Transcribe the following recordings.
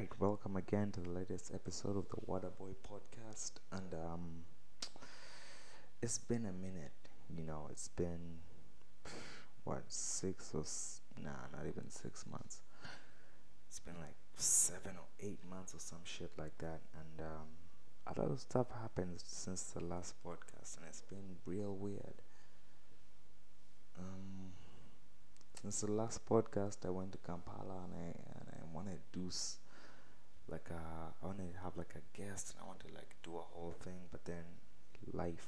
right, welcome again to the latest episode of the Waterboy podcast. And um, it's been a minute, you know, it's been what six or s- nah, not even six months. It's been like seven or eight months or some shit like that, and um, a lot of stuff happened since the last podcast, and it's been real weird. Um, since the last podcast, I went to Kampala and I and I wanted to do s- like a, I wanted to have like a guest and I wanted to like do a whole thing, but then life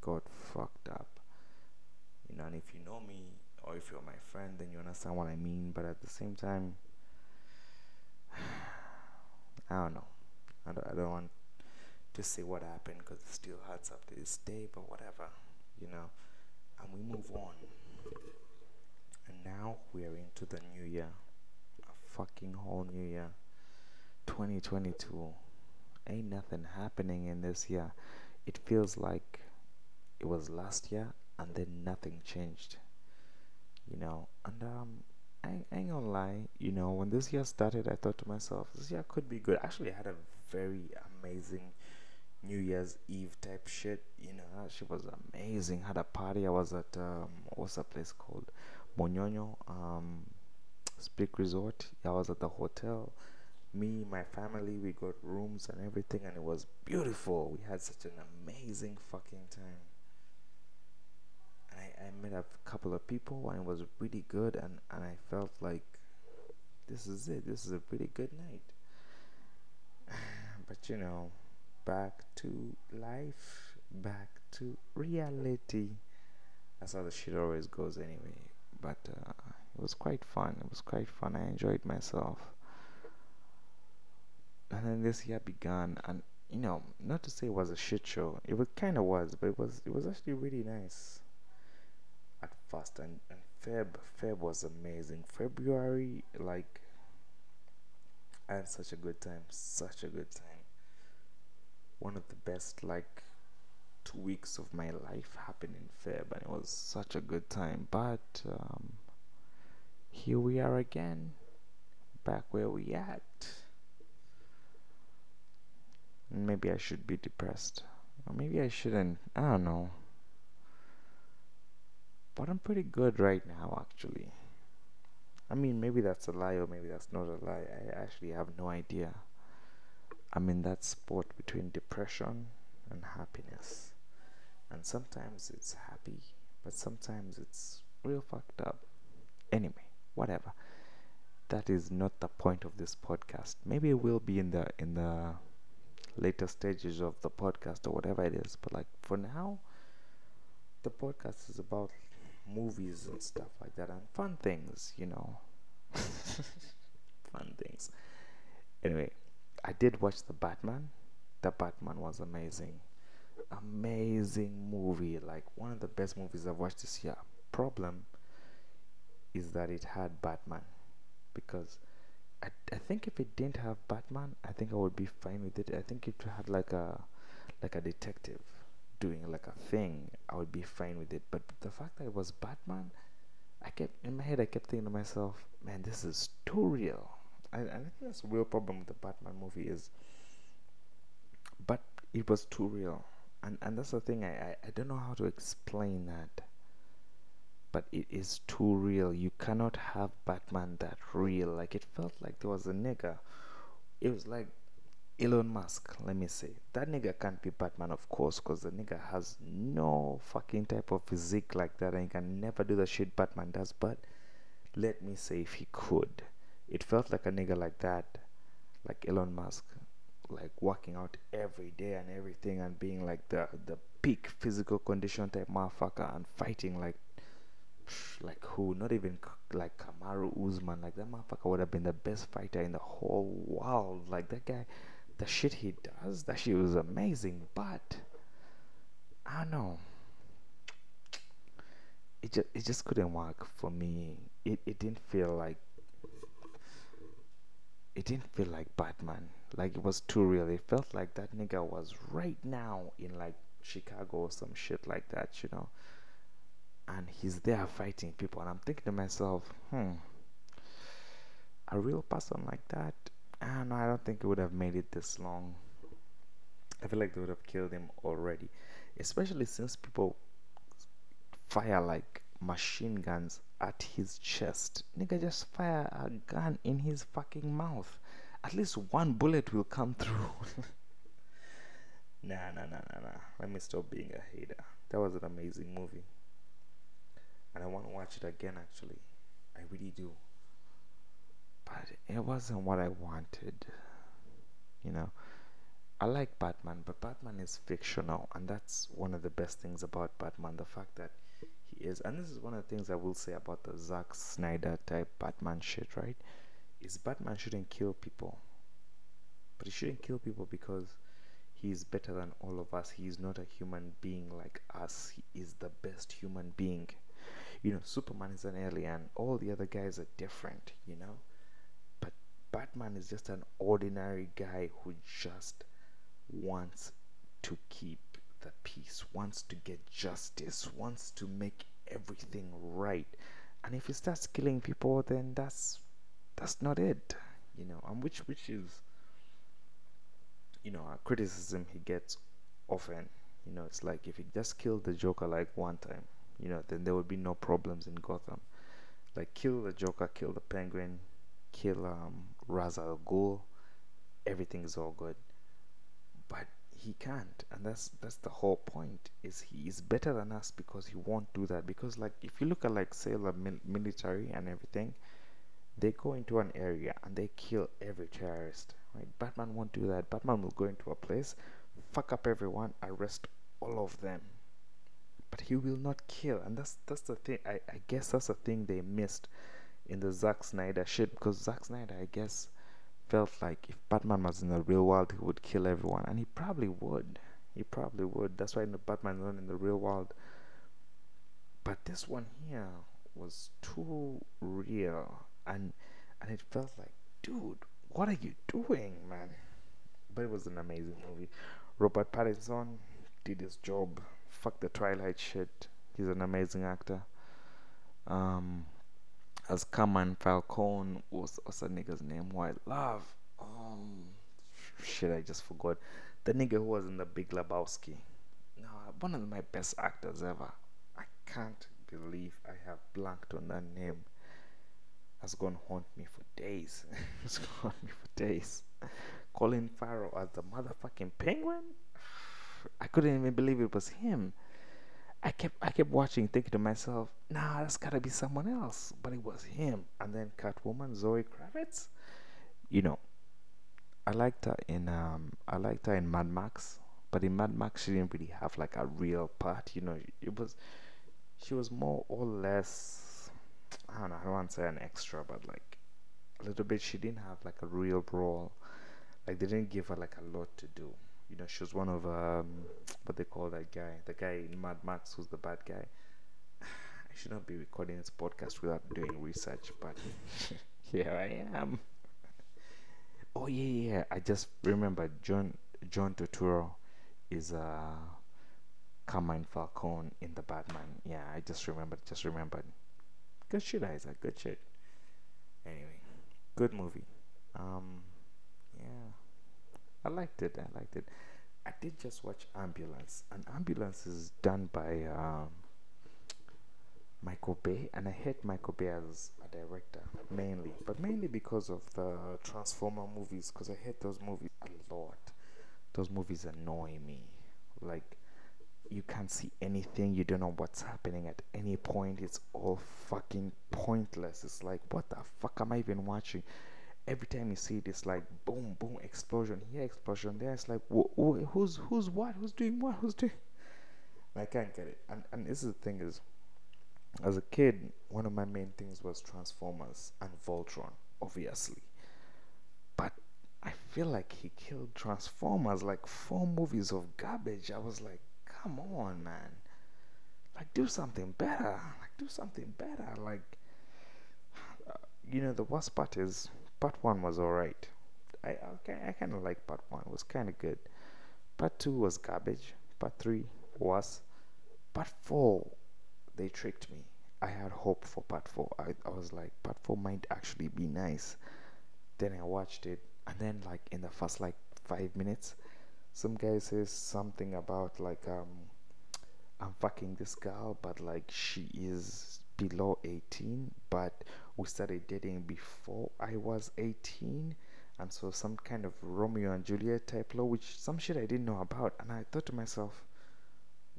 got fucked up. You know, and if you know me or if you're my friend, then you understand what I mean. But at the same time, I don't know. I don't, I don't want to say what happened because it still hurts up to this day, but whatever, you know. And we move on. And now we are into the new year. A fucking whole new year. 2022. Ain't nothing happening in this year. It feels like it was last year and then nothing changed. You know, and um, I, ain't- gonna lie, you know, when this year started, I thought to myself, this year could be good. Actually, I had a very amazing New Year's Eve type shit. You know, that shit was amazing. Had a party. I was at um, what's that place called? Munyonyo um, Speke Resort. I was at the hotel. Me, my family, we got rooms and everything, and it was beautiful. We had such an amazing fucking time. I, I met a couple of people, and it was really good, and, and I felt like this is it. This is a pretty good night. but you know, back to life, back to reality. That's how the shit always goes, anyway. But uh, it was quite fun. It was quite fun. I enjoyed myself. And then this year began, and you know, not to say it was a shit show. It was kind of was, but it was it was actually really nice. At first, and, and Feb Feb was amazing. February, like, I had such a good time, such a good time. One of the best like two weeks of my life happened in Feb, and it was such a good time. But um, here we are again, back where we at. Maybe I should be depressed, or maybe I shouldn't. I don't know. But I'm pretty good right now, actually. I mean, maybe that's a lie, or maybe that's not a lie. I actually have no idea. I'm in that spot between depression and happiness. And sometimes it's happy, but sometimes it's real fucked up. Anyway, whatever. That is not the point of this podcast. Maybe it will be in the in the later stages of the podcast or whatever it is. But like for now, the podcast is about movies and stuff like that and fun things, you know. fun things. Anyway, I did watch the Batman. The Batman was amazing. Amazing movie. Like one of the best movies I've watched this year. Problem is that it had Batman. Because I, I think if it didn't have Batman, I think I would be fine with it. I think if it had like a like a detective doing like a thing, I would be fine with it. But the fact that it was Batman, I kept in my head I kept thinking to myself, man, this is too real. And, I think that's a real problem with the Batman movie is but it was too real. And and that's the thing I, I, I don't know how to explain that. But it is too real. You cannot have Batman that real. Like it felt like there was a nigga. It was like Elon Musk, let me say. That nigga can't be Batman, of course, because the nigga has no fucking type of physique like that and he can never do the shit Batman does. But let me say, if he could, it felt like a nigga like that, like Elon Musk, like working out every day and everything and being like the, the peak physical condition type motherfucker and fighting like like who? Not even like Kamaru Usman. Like that motherfucker would have been the best fighter in the whole world. Like that guy, the shit he does, that shit was amazing. But I don't know. It just it just couldn't work for me. It it didn't feel like it didn't feel like Batman. Like it was too real. It felt like that nigga was right now in like Chicago or some shit like that, you know and he's there fighting people and i'm thinking to myself hmm a real person like that i Nah, no, I don't think it would have made it this long. I feel like they would have killed him already, especially since people fire like machine guns at his chest. Nigga, just fire a gun in his fucking mouth. At least one bullet will come through. nah, nah, nah, nah, nah. Let me stop being a hater. That was an amazing movie. And I want to watch it again, actually. I really do. But it wasn't what I wanted. You know, I like Batman, but Batman is fictional, and that's one of the best things about Batman the fact that he is. And this is one of the things I will say about the Zack Snyder type Batman shit, right? Is Batman shouldn't kill people, but he shouldn't kill people because he is better than all of us. He is not a human being like us, he is the best human being. You know, Superman is an alien, all the other guys are different, you know? But Batman is just an ordinary guy who just wants to keep the peace, wants to get justice, wants to make everything right. And if he starts killing people, then that's that's not it, you know. And which which is, you know, a criticism he gets often. You know, it's like if he just killed the Joker like one time, you know, then there would be no problems in Gotham. Like kill the Joker, kill the Penguin, kill um, Ra's everything is all good. But he can't and that's that's the whole point is he is better than us because he won't do that. Because like if you look at like say the mil- military and everything they go into an area and they kill every terrorist right? Batman won't do that. Batman will go into a place fuck up everyone arrest all of them but he will not kill and that's that's the thing i, I guess that's the thing they missed in the Zack Snyder shit because Zack Snyder I guess felt like if Batman was in the real world, he would kill everyone, and he probably would. He probably would. That's why in the Batman's not in the real world. But this one here was too real, and and it felt like, dude, what are you doing, man? But it was an amazing movie. Robert Pattinson did his job. Fuck the Twilight shit. He's an amazing actor. Um, as Carmine Falcone was what's that nigga's name who I love. Um shit I just forgot. The nigga who was in the Big Lebowski. No, one of my best actors ever. I can't believe I have blanked on that name. Has gonna haunt me for days. it's gonna haunt me for days. Colin Farrell as the motherfucking penguin. I couldn't even believe it was him. I kept I kept watching, thinking to myself, "Nah, that's gotta be someone else." But it was him. And then Catwoman, Zoe Kravitz. You know, I liked her in um, I liked her in Mad Max, but in Mad Max she didn't really have like a real part. You know, it was she was more or less. I don't know. I don't want to say an extra, but like a little bit. She didn't have like a real role. Like they didn't give her like a lot to do you know, she was one of um, what they call that guy, the guy in Mad Max who's the bad guy. I should not be recording this podcast without doing research, but here I am. oh yeah, yeah. I just remember John John Turturro is uh Carmine Falcone in the Batman. Yeah, I just remembered. Just remembered. Good shit, Isaac. Good shit. Anyway, good movie. Um. I liked it. I liked it. I did just watch Ambulance, and Ambulance is done by um, Michael Bay, and I hate Michael Bay as a director mainly, but mainly because of the Transformer movies. Because I hate those movies a lot. Those movies annoy me. Like you can't see anything. You don't know what's happening at any point. It's all fucking pointless. It's like what the fuck am I even watching? Every time you see it, it's like boom, boom, explosion here, explosion there. It's like wh- wh- who's who's what, who's doing what, who's doing. I can't get it. And and this is the thing is, as a kid, one of my main things was Transformers and Voltron, obviously. But I feel like he killed Transformers like four movies of garbage. I was like, come on, man. Like do something better. Like do something better. Like. Uh, you know the worst part is part one was alright. I okay, I kind of like part one. It was kind of good. Part two was garbage. Part three was. Part four, they tricked me. I had hope for part four. I, I was like, part four might actually be nice. Then I watched it, and then like in the first like five minutes, some guy says something about like um I'm fucking this girl, but like she is below 18, but we started dating before I was 18. And so some kind of Romeo and Juliet type law, which some shit I didn't know about. And I thought to myself,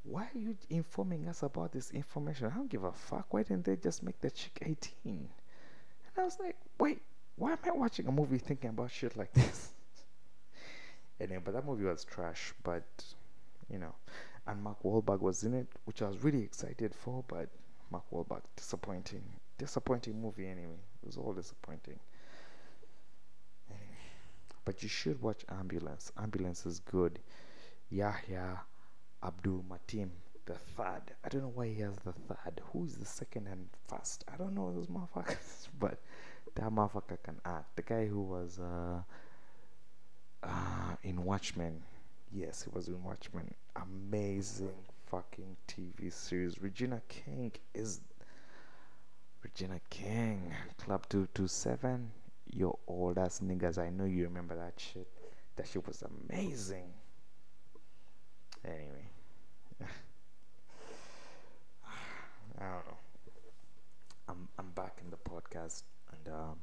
why are you informing us about this information? I don't give a fuck. Why didn't they just make the chick 18? And I was like, wait, why am I watching a movie thinking about shit like this? anyway, but that movie was trash, but you know and Mark Wahlberg was in it, which I was really excited for, but Mark Wahlberg disappointing, disappointing movie anyway. It was all disappointing. But you should watch Ambulance. Ambulance is good. Yahya Abdul Mateen, the third. I don't know why he has the third. Who is the second and first? I don't know those motherfuckers, but that motherfucker can act. The guy who was uh, uh, in Watchmen Yes, he was in Watchmen. Amazing fucking TV series. Regina King is Regina King. Club 227. Your old ass niggas. I know you remember that shit. That shit was amazing. Anyway. I don't know. I'm I'm back in the podcast and um,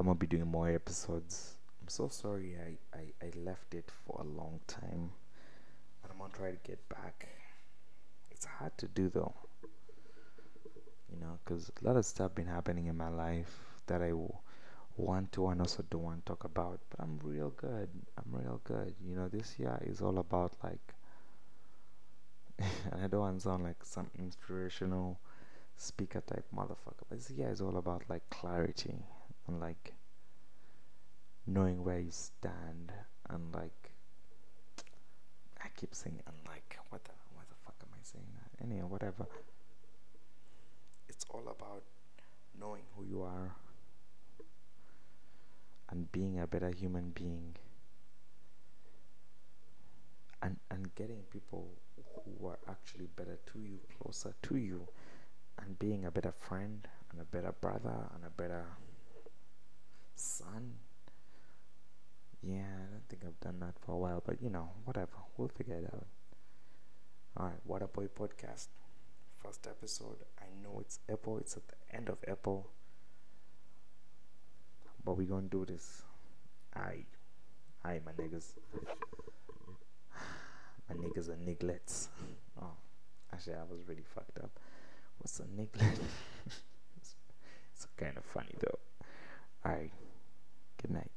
I'm gonna be doing more episodes I'm so sorry I, I, I left it for a long time. I'm gonna try to get back. It's hard to do though. You know, because a lot of stuff been happening in my life that I w- want to and also don't want to talk about. But I'm real good. I'm real good. You know, this year is all about like. and I don't want to sound like some inspirational speaker type motherfucker. But this year is all about like clarity and like knowing where you stand and like I keep saying and like what the the fuck am I saying that? Anyway, whatever. It's all about knowing who you are and being a better human being and and getting people who are actually better to you closer to you and being a better friend and a better brother and a better son yeah, I don't think I've done that for a while, but you know, whatever. We'll figure it out. Alright, Waterboy Podcast. First episode. I know it's Apple, it's at the end of Apple. But we're gonna do this. I I my niggas. My niggas are niglets. Oh, actually, I was really fucked up. What's a niglet? it's, it's kind of funny though. Alright, good night.